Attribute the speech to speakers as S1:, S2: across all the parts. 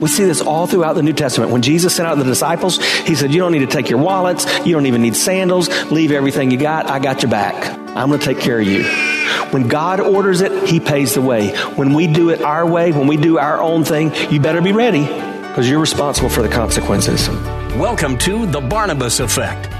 S1: We see this all throughout the New Testament. When Jesus sent out the disciples, he said, You don't need to take your wallets. You don't even need sandals. Leave everything you got. I got your back. I'm going to take care of you. When God orders it, he pays the way. When we do it our way, when we do our own thing, you better be ready because you're responsible for the consequences.
S2: Welcome to The Barnabas Effect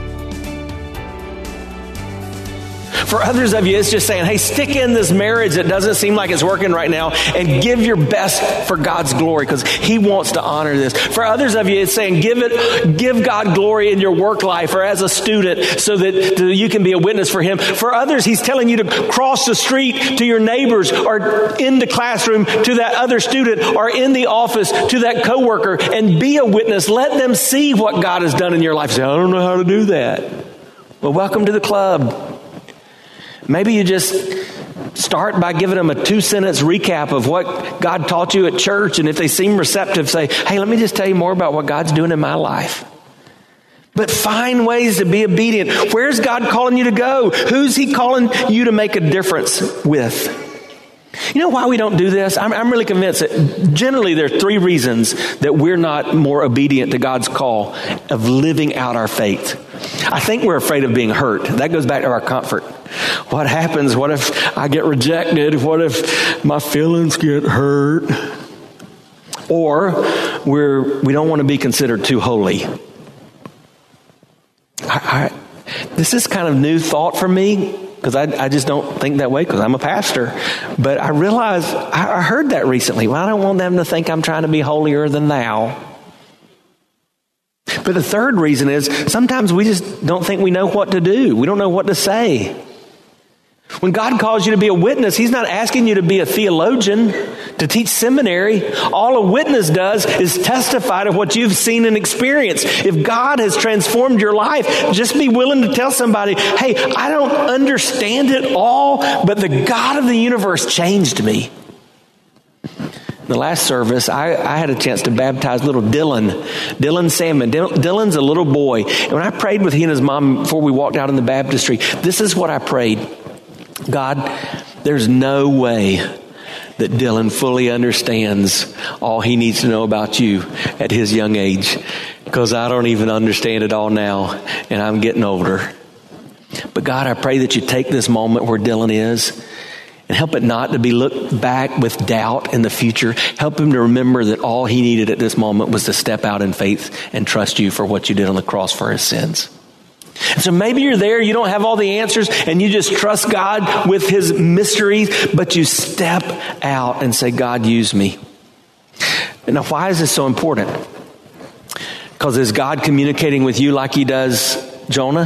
S1: For others of you, it's just saying, hey, stick in this marriage that doesn't seem like it's working right now and give your best for God's glory because He wants to honor this. For others of you, it's saying, give it, give God glory in your work life or as a student so that you can be a witness for Him. For others, He's telling you to cross the street to your neighbors or in the classroom to that other student or in the office to that coworker and be a witness. Let them see what God has done in your life. Say, I don't know how to do that. Well, welcome to the club. Maybe you just start by giving them a two sentence recap of what God taught you at church. And if they seem receptive, say, hey, let me just tell you more about what God's doing in my life. But find ways to be obedient. Where's God calling you to go? Who's He calling you to make a difference with? You know why we don't do this? I'm, I'm, really convinced that generally there are three reasons that we're not more obedient to God's call of living out our faith. I think we're afraid of being hurt. That goes back to our comfort. What happens? What if I get rejected? What if my feelings get hurt? Or we're, we don't want to be considered too holy. I, I, this is kind of new thought for me because I, I, just don't think that way because I'm a pastor. But I realized I, I heard that recently. Well, I don't want them to think I'm trying to be holier than thou. But the third reason is sometimes we just don't think we know what to do. We don't know what to say. When God calls you to be a witness, He's not asking you to be a theologian, to teach seminary. All a witness does is testify to what you've seen and experienced. If God has transformed your life, just be willing to tell somebody, hey, I don't understand it all, but the God of the universe changed me. In the last service, I, I, had a chance to baptize little Dylan, Dylan Salmon. Dylan's a little boy. And when I prayed with he and his mom before we walked out in the baptistry, this is what I prayed. God, there's no way that Dylan fully understands all he needs to know about you at his young age because I don't even understand it all now and I'm getting older. But God, I pray that you take this moment where Dylan is and help it not to be looked back with doubt in the future. Help him to remember that all he needed at this moment was to step out in faith and trust you for what you did on the cross for his sins. And so maybe you're there, you don't have all the answers, and you just trust God with His mysteries, but you step out and say, God, use me. Now, why is this so important? Because is God communicating with you like He does Jonah?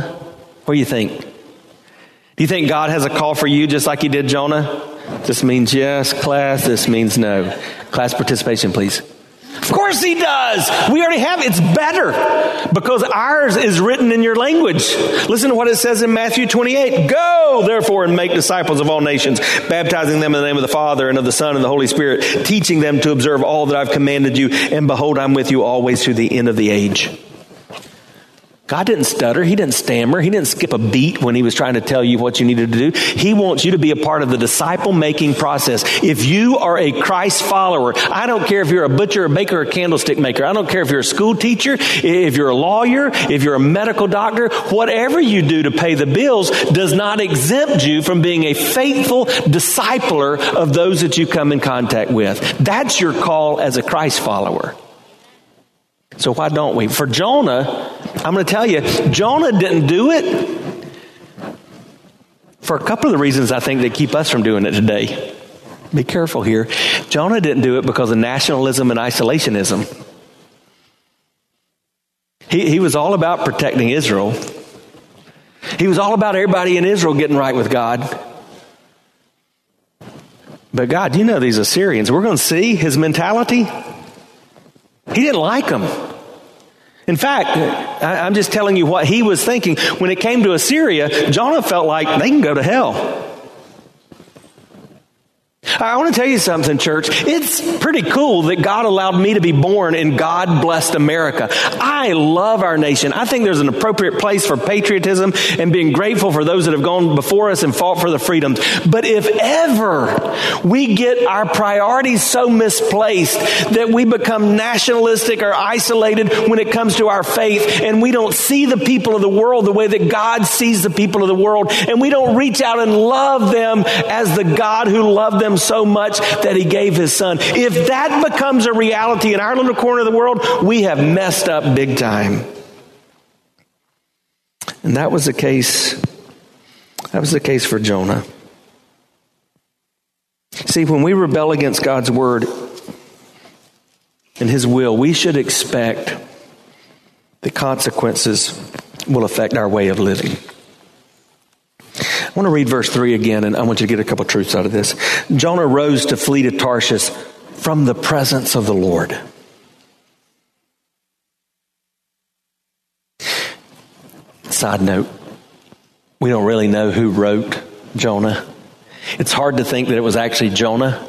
S1: What do you think? Do you think God has a call for you just like He did Jonah? This means yes, class. This means no. Class participation, please. Of course he does. We already have. It's better because ours is written in your language. Listen to what it says in Matthew 28. Go, therefore, and make disciples of all nations, baptizing them in the name of the Father and of the Son and the Holy Spirit, teaching them to observe all that I've commanded you. And behold, I'm with you always to the end of the age. God didn't stutter. He didn't stammer. He didn't skip a beat when he was trying to tell you what you needed to do. He wants you to be a part of the disciple making process. If you are a Christ follower, I don't care if you're a butcher, a baker, a candlestick maker. I don't care if you're a school teacher, if you're a lawyer, if you're a medical doctor, whatever you do to pay the bills does not exempt you from being a faithful discipler of those that you come in contact with. That's your call as a Christ follower. So why don't we? For Jonah, I'm going to tell you, Jonah didn't do it for a couple of the reasons I think that keep us from doing it today. Be careful here. Jonah didn't do it because of nationalism and isolationism. He, he was all about protecting Israel. He was all about everybody in Israel getting right with God. But God, you know these Assyrians. We're going to see his mentality. He didn't like them. In fact, I, am just telling you what he was thinking. When it came to Assyria, Jonah felt like they can go to hell. I want to tell you something, church. It's pretty cool that God allowed me to be born in God blessed America. I love our nation. I think there's an appropriate place for patriotism and being grateful for those that have gone before us and fought for the freedoms. But if ever we get our priorities so misplaced that we become nationalistic or isolated when it comes to our faith and we don't see the people of the world the way that God sees the people of the world and we don't reach out and love them as the God who loved them so much that he gave his son. If that becomes a reality in our little corner of the world, we have messed up big time. And that was the case. That was the case for Jonah. See, when we rebel against God's word and his will, we should expect the consequences will affect our way of living. I want to read verse 3 again, and I want you to get a couple truths out of this. Jonah rose to flee to Tarshish from the presence of the Lord. Side note, we don't really know who wrote Jonah. It's hard to think that it was actually Jonah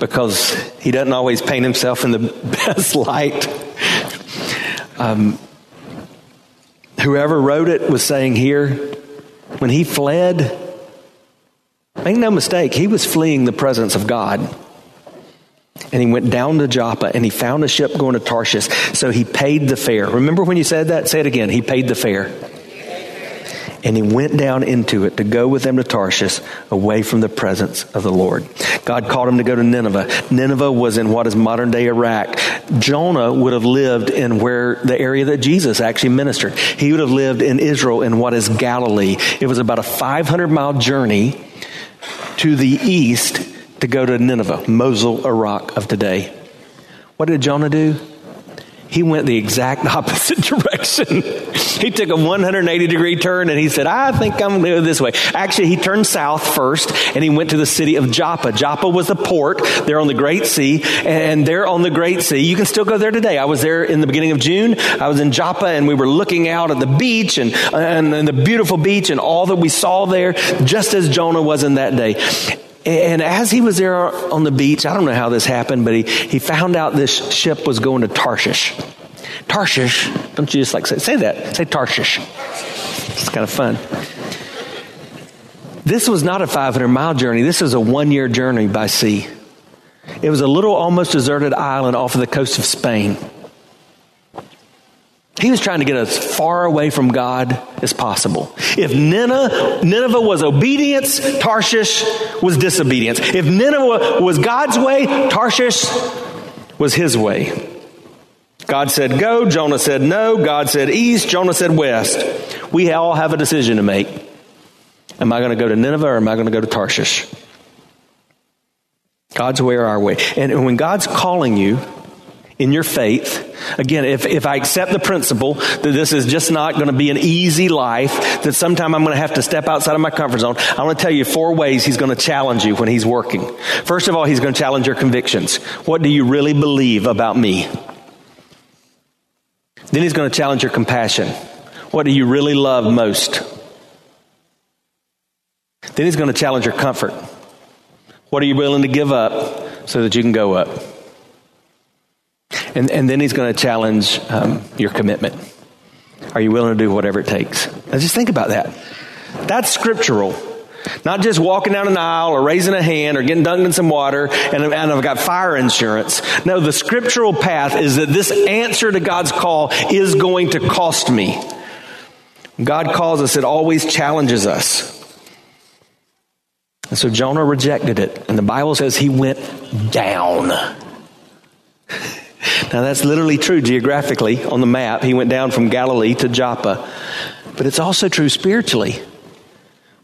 S1: because he doesn't always paint himself in the best light. Um, whoever wrote it was saying here, when he fled, make no mistake, he was fleeing the presence of God. And he went down to Joppa and he found a ship going to Tarshish. So he paid the fare. Remember when you said that? Say it again. He paid the fare and he went down into it to go with them to Tarshish away from the presence of the Lord. God called him to go to Nineveh. Nineveh was in what is modern day Iraq. Jonah would have lived in where the area that Jesus actually ministered. He would have lived in Israel in what is Galilee. It was about a 500 mile journey to the east to go to Nineveh, Mosul, Iraq of today. What did Jonah do? he went the exact opposite direction. He took a 180 degree turn and he said, I think I'm going to go this way. Actually, he turned south first and he went to the city of Joppa. Joppa was the port there on the Great Sea. And there on the Great Sea, you can still go there today. I was there in the beginning of June. I was in Joppa and we were looking out at the beach and, and, and the beautiful beach and all that we saw there, just as Jonah was in that day. And as he was there on the beach, I don't know how this happened, but he, he found out this ship was going to Tarshish. Tarshish, don't you just like say, say that? Say Tarshish. It's kind of fun. This was not a 500 mile journey. This was a one year journey by sea. It was a little almost deserted island off of the coast of Spain. He was trying to get as far away from God as possible. If Nineveh, Nineveh was obedience, Tarshish was disobedience. If Nineveh was God's way, Tarshish was his way. God said go, Jonah said no, God said east, Jonah said west. We all have a decision to make. Am I going to go to Nineveh or am I going to go to Tarshish? God's way or our way. And when God's calling you, in your faith. Again, if, if I accept the principle that this is just not going to be an easy life, that sometime I'm going to have to step outside of my comfort zone, I want to tell you four ways he's going to challenge you when he's working. First of all, he's going to challenge your convictions. What do you really believe about me? Then he's going to challenge your compassion. What do you really love most? Then he's going to challenge your comfort. What are you willing to give up so that you can go up? And, and then he's going to challenge um, your commitment. Are you willing to do whatever it takes? Now just think about that. That's scriptural. Not just walking down an aisle or raising a hand or getting dunked in some water and, and I've got fire insurance. No, the scriptural path is that this answer to God's call is going to cost me. God calls us, it always challenges us. And so Jonah rejected it. And the Bible says he went down. Now, that's literally true geographically on the map. He went down from Galilee to Joppa. But it's also true spiritually.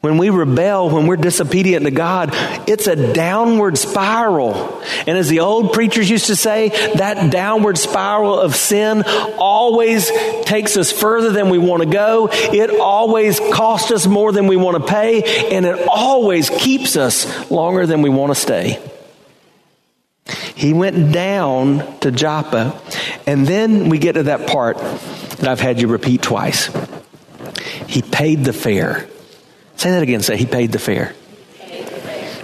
S1: When we rebel, when we're disobedient to God, it's a downward spiral. And as the old preachers used to say, that downward spiral of sin always takes us further than we want to go. It always costs us more than we want to pay. And it always keeps us longer than we want to stay. He went down to Joppa. And then we get to that part that I've had you repeat twice. He paid the fare. Say that again. Say, He paid the fare.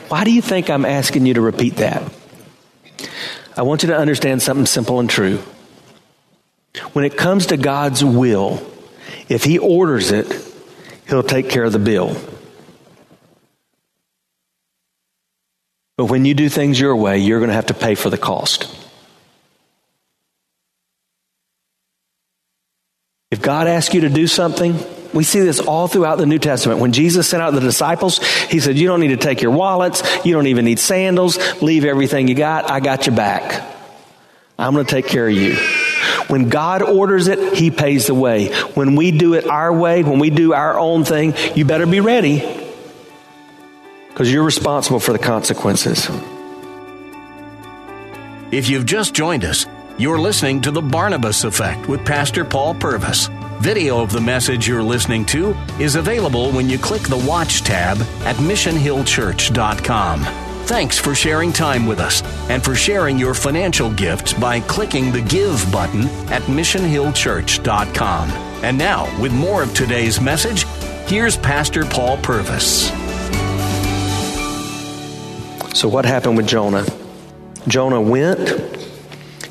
S1: Why do you think I'm asking you to repeat that? I want you to understand something simple and true. When it comes to God's will, if He orders it, He'll take care of the bill. But when you do things your way, you're going to have to pay for the cost. If God asks you to do something, we see this all throughout the New Testament. When Jesus sent out the disciples, he said, You don't need to take your wallets. You don't even need sandals. Leave everything you got. I got your back. I'm going to take care of you. When God orders it, He pays the way. When we do it our way, when we do our own thing, you better be ready because you're responsible for the consequences.
S2: If you've just joined us, you're listening to The Barnabas Effect with Pastor Paul Purvis. Video of the message you're listening to is available when you click the Watch tab at missionhillchurch.com. Thanks for sharing time with us and for sharing your financial gifts by clicking the Give button at missionhillchurch.com. And now, with more of today's message, here's Pastor Paul Purvis.
S1: So, what happened with Jonah? Jonah went,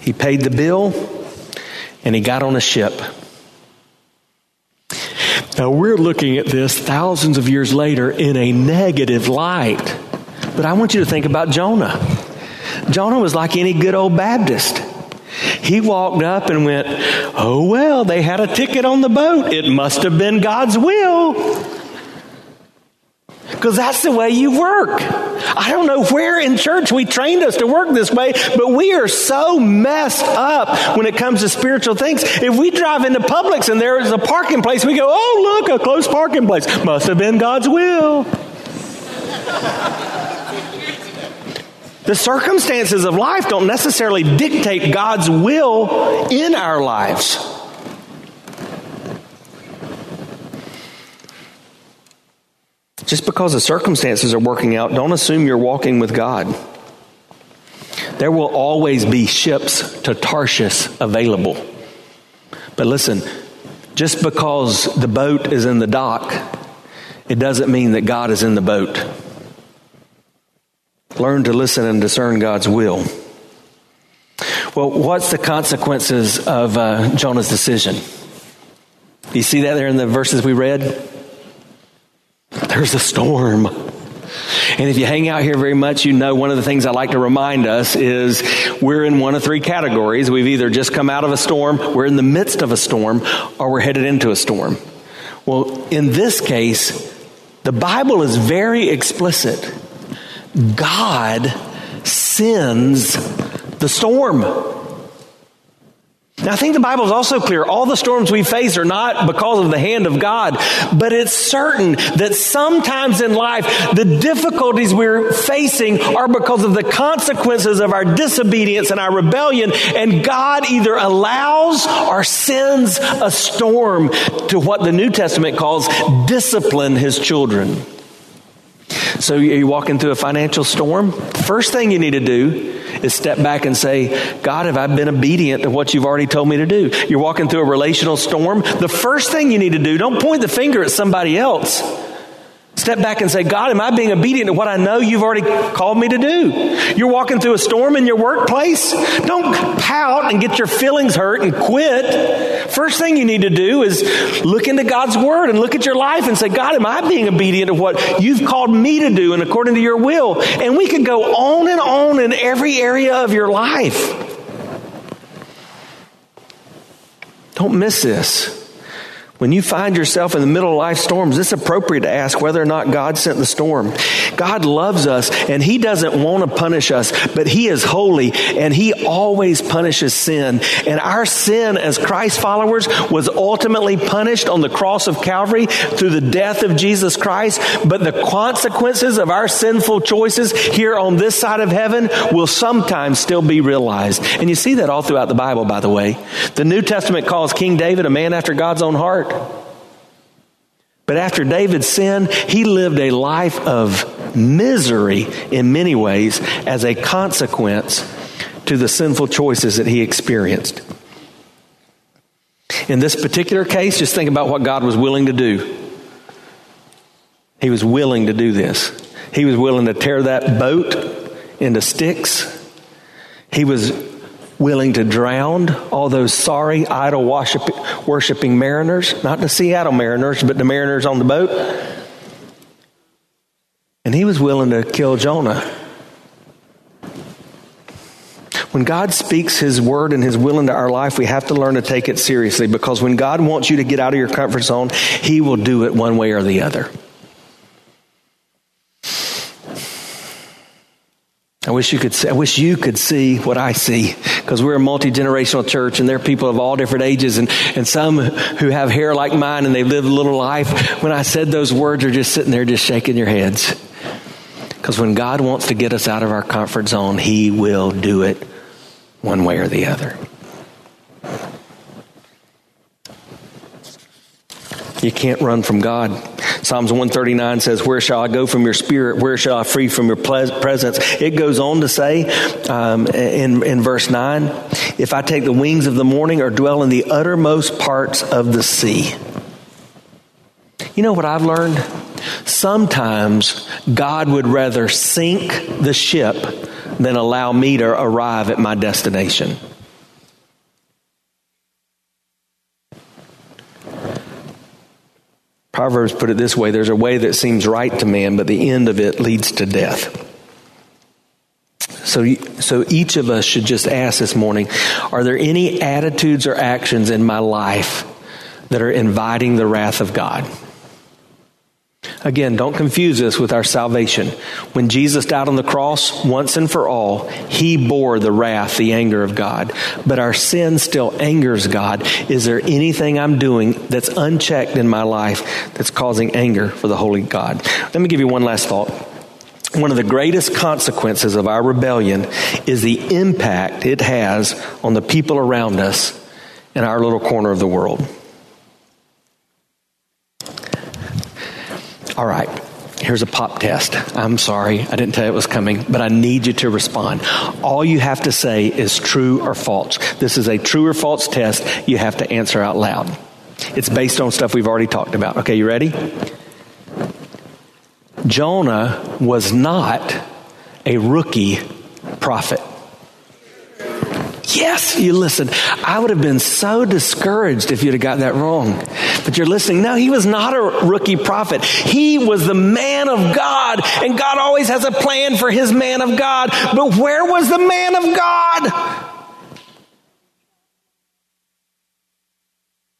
S1: he paid the bill, and he got on a ship. Now we're looking at this thousands of years later in a negative light. But I want you to think about Jonah. Jonah was like any good old Baptist. He walked up and went, Oh, well, they had a ticket on the boat. It must have been God's will. Because that's the way you work. I don't know where in church we trained us to work this way, but we are so messed up when it comes to spiritual things. If we drive into Publix and there is a parking place, we go, oh, look, a close parking place. Must have been God's will. the circumstances of life don't necessarily dictate God's will in our lives. Just because the circumstances are working out, don't assume you're walking with God. There will always be ships to Tarshish available. But listen, just because the boat is in the dock, it doesn't mean that God is in the boat. Learn to listen and discern God's will. Well, what's the consequences of uh, Jonah's decision? You see that there in the verses we read? There's a storm. And if you hang out here very much, you know one of the things I like to remind us is we're in one of three categories. We've either just come out of a storm, we're in the midst of a storm, or we're headed into a storm. Well, in this case, the Bible is very explicit. God sends the storm. Now, I think the Bible is also clear. All the storms we face are not because of the hand of God, but it's certain that sometimes in life, the difficulties we're facing are because of the consequences of our disobedience and our rebellion. And God either allows or sends a storm to what the New Testament calls discipline his children. So you're walking through a financial storm. First thing you need to do is step back and say, God, have I been obedient to what you've already told me to do? You're walking through a relational storm. The first thing you need to do, don't point the finger at somebody else. Step back and say, God, am I being obedient to what I know you've already called me to do? You're walking through a storm in your workplace. Don't pout and get your feelings hurt and quit. First thing you need to do is look into God's word and look at your life and say, God, am I being obedient to what you've called me to do and according to your will? And we can go on and on in every area of your life. Don't miss this. When you find yourself in the middle of life storms, it's appropriate to ask whether or not God sent the storm. God loves us and He doesn't want to punish us, but He is holy and He always punishes sin. And our sin as Christ followers was ultimately punished on the cross of Calvary through the death of Jesus Christ. But the consequences of our sinful choices here on this side of heaven will sometimes still be realized. And you see that all throughout the Bible, by the way. The New Testament calls King David a man after God's own heart. But after David sinned, he lived a life of misery in many ways as a consequence to the sinful choices that he experienced. In this particular case, just think about what God was willing to do. He was willing to do this. He was willing to tear that boat into sticks. He was willing to drown all those sorry idol worshiping mariners, not the Seattle mariners, but the mariners on the boat. And he was willing to kill Jonah. When God speaks His word and His will into our life, we have to learn to take it seriously because when God wants you to get out of your comfort zone, He will do it one way or the other. I wish you could. See, I wish you could see what I see because we're a multi generational church, and there are people of all different ages, and and some who have hair like mine, and they've lived a little life. When I said those words, are just sitting there, just shaking your heads, because when God wants to get us out of our comfort zone, He will do it, one way or the other. You can't run from God. Psalms 139 says, Where shall I go from your spirit? Where shall I flee from your presence? It goes on to say um, in, in verse 9, If I take the wings of the morning or dwell in the uttermost parts of the sea. You know what I've learned? Sometimes God would rather sink the ship than allow me to arrive at my destination. Proverbs put it this way there's a way that seems right to man, but the end of it leads to death. So, so each of us should just ask this morning are there any attitudes or actions in my life that are inviting the wrath of God? Again, don't confuse this with our salvation. When Jesus died on the cross, once and for all, he bore the wrath, the anger of God. But our sin still angers God. Is there anything I'm doing that's unchecked in my life that's causing anger for the holy God? Let me give you one last thought. One of the greatest consequences of our rebellion is the impact it has on the people around us in our little corner of the world. All right. Here's a pop test. I'm sorry, I didn't tell you it was coming, but I need you to respond. All you have to say is true or false. This is a true or false test you have to answer out loud. It's based on stuff we've already talked about. Okay, you ready? Jonah was not a rookie prophet. Yes, you listen. I would have been so discouraged if you'd have got that wrong. But you're listening. No, he was not a rookie prophet. He was the man of God, and God always has a plan for his man of God. But where was the man of God?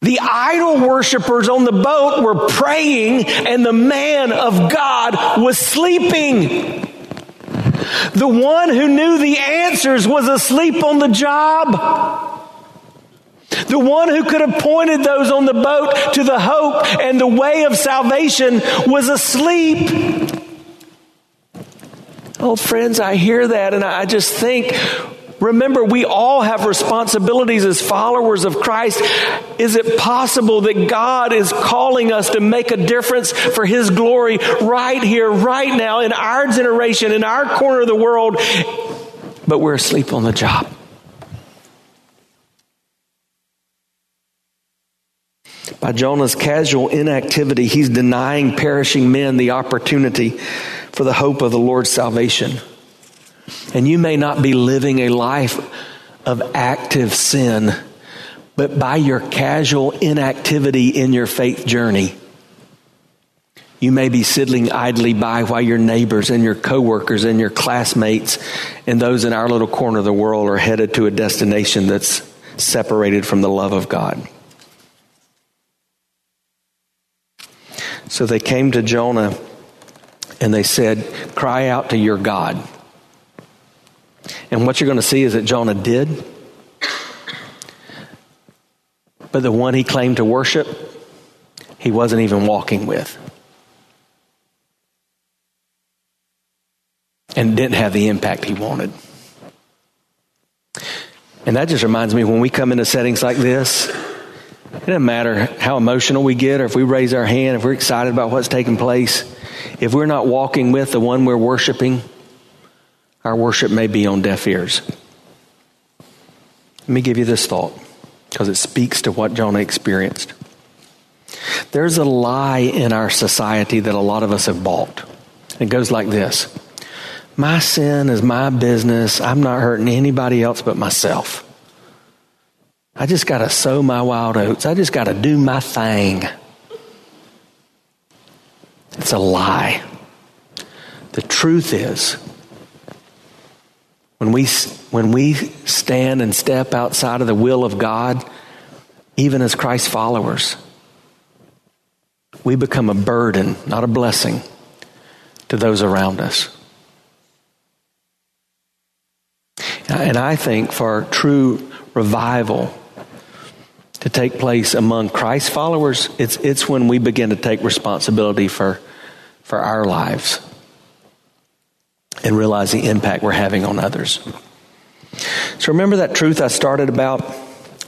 S1: The idol worshippers on the boat were praying, and the man of God was sleeping. The one who knew the answers was asleep on the job. The one who could have pointed those on the boat to the hope and the way of salvation was asleep. Oh, friends, I hear that and I just think Remember, we all have responsibilities as followers of Christ. Is it possible that God is calling us to make a difference for His glory right here, right now, in our generation, in our corner of the world, but we're asleep on the job? By Jonah's casual inactivity, he's denying perishing men the opportunity for the hope of the Lord's salvation. And you may not be living a life of active sin, but by your casual inactivity in your faith journey, you may be sidling idly by while your neighbors and your coworkers and your classmates and those in our little corner of the world are headed to a destination that's separated from the love of God. So they came to Jonah and they said, Cry out to your God. And what you're going to see is that Jonah did. But the one he claimed to worship, he wasn't even walking with. And didn't have the impact he wanted. And that just reminds me when we come into settings like this, it doesn't matter how emotional we get or if we raise our hand, if we're excited about what's taking place, if we're not walking with the one we're worshiping, our worship may be on deaf ears. Let me give you this thought because it speaks to what Jonah experienced. There's a lie in our society that a lot of us have bought. It goes like this My sin is my business. I'm not hurting anybody else but myself. I just got to sow my wild oats. I just got to do my thing. It's a lie. The truth is, when we, when we stand and step outside of the will of God, even as Christ followers, we become a burden, not a blessing, to those around us. And I think for true revival to take place among Christ followers, it's, it's when we begin to take responsibility for, for our lives and realize the impact we're having on others. So remember that truth I started about?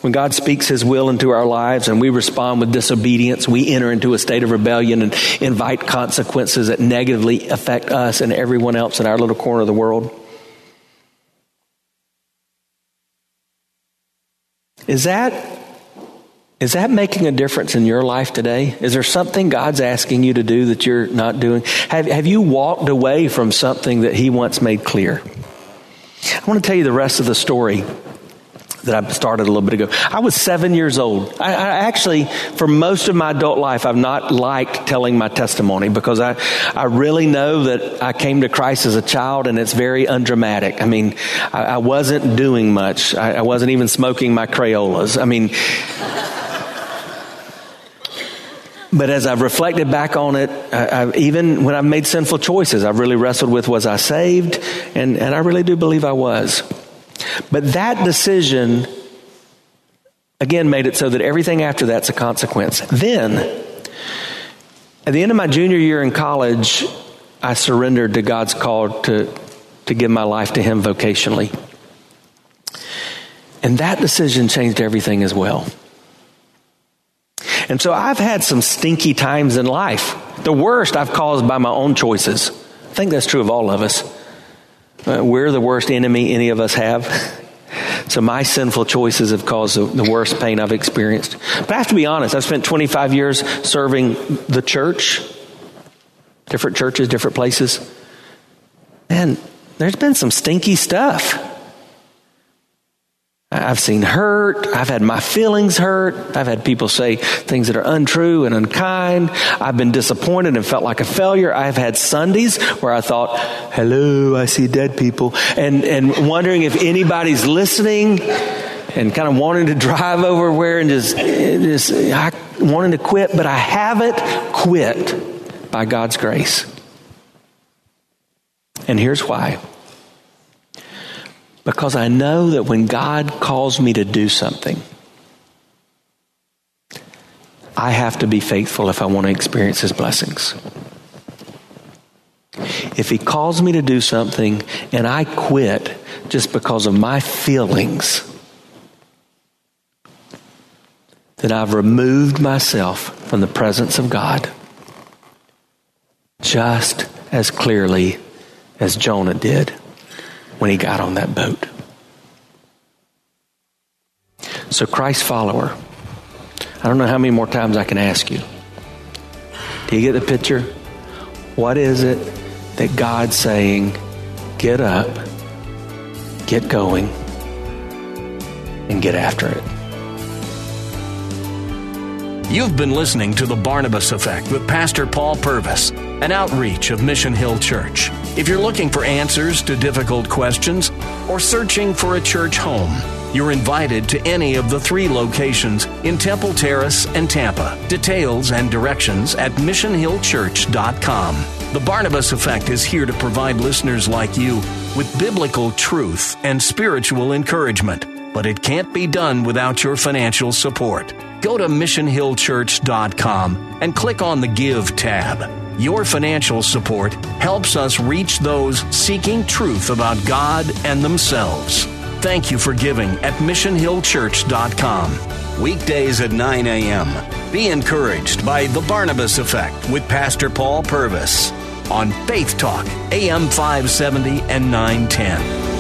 S1: When God speaks His will into our lives and we respond with disobedience, we enter into a state of rebellion and invite consequences that negatively affect us and everyone else in our little corner of the world. Is that is that making a difference in your life today? Is there something God's asking you to do that you're not doing? Have, have you walked away from something that He once made clear? I want to tell you the rest of the story that I started a little bit ago. I was seven years old. I, I, actually, for most of my adult life, I've not liked telling my testimony because I, I really know that I came to Christ as a child and it's very undramatic. I mean, I, I wasn't doing much. I, I wasn't even smoking my Crayolas. I mean, but as I've reflected back on it, I, even when I've made sinful choices, I've really wrestled with was I saved? And, and I really do believe I was. But that decision, again, made it so that everything after that's a consequence. Then, at the end of my junior year in college, I surrendered to God's call to, to give my life to Him vocationally. And that decision changed everything as well. And so I've had some stinky times in life. The worst I've caused by my own choices. I think that's true of all of us. Uh, we're the worst enemy any of us have. So my sinful choices have caused the, the, worst pain I've experienced. But I have to be honest, I've spent 25 years serving the church, different churches, different places. And there's been some stinky stuff. I've seen hurt. I've had my feelings hurt. I've had people say things that are untrue and unkind. I've been disappointed and felt like a failure. I've had Sundays where I thought, hello, I see dead people. And, and wondering if anybody's listening and kind of wanting to drive over where and just, just I wanting to quit, but I haven't quit by God's grace. And here's why. Because I know that when God calls me to do something, I have to be faithful if I want to experience His blessings. If He calls me to do something and I quit just because of my feelings, then I've removed myself from the presence of God just as clearly as Jonah did when he got on that boat. So, Christ follower, I don't know how many more times I can ask you. Do you get the picture? What is it that God's saying? Get up, get going, and get after it.
S2: You've been listening to The Barnabas Effect with Pastor Paul Purvis, an outreach of Mission Hill Church. If you're looking for answers to difficult questions or searching for a church home, You're invited to any of the three locations in Temple Terrace and Tampa. Details and directions at missionhillchurch.com. The Barnabas Effect is here to provide listeners like you with biblical truth and spiritual encouragement, but it can't be done without your financial support. Go to missionhillchurch.com and click on the Give tab. Your financial support helps us reach those seeking truth about God and themselves. Thank you for giving at missionhillchurch.com. Weekdays at 9 a.m. Be encouraged by The Barnabas Effect with Pastor Paul Purvis on Faith Talk, AM 570 and 910.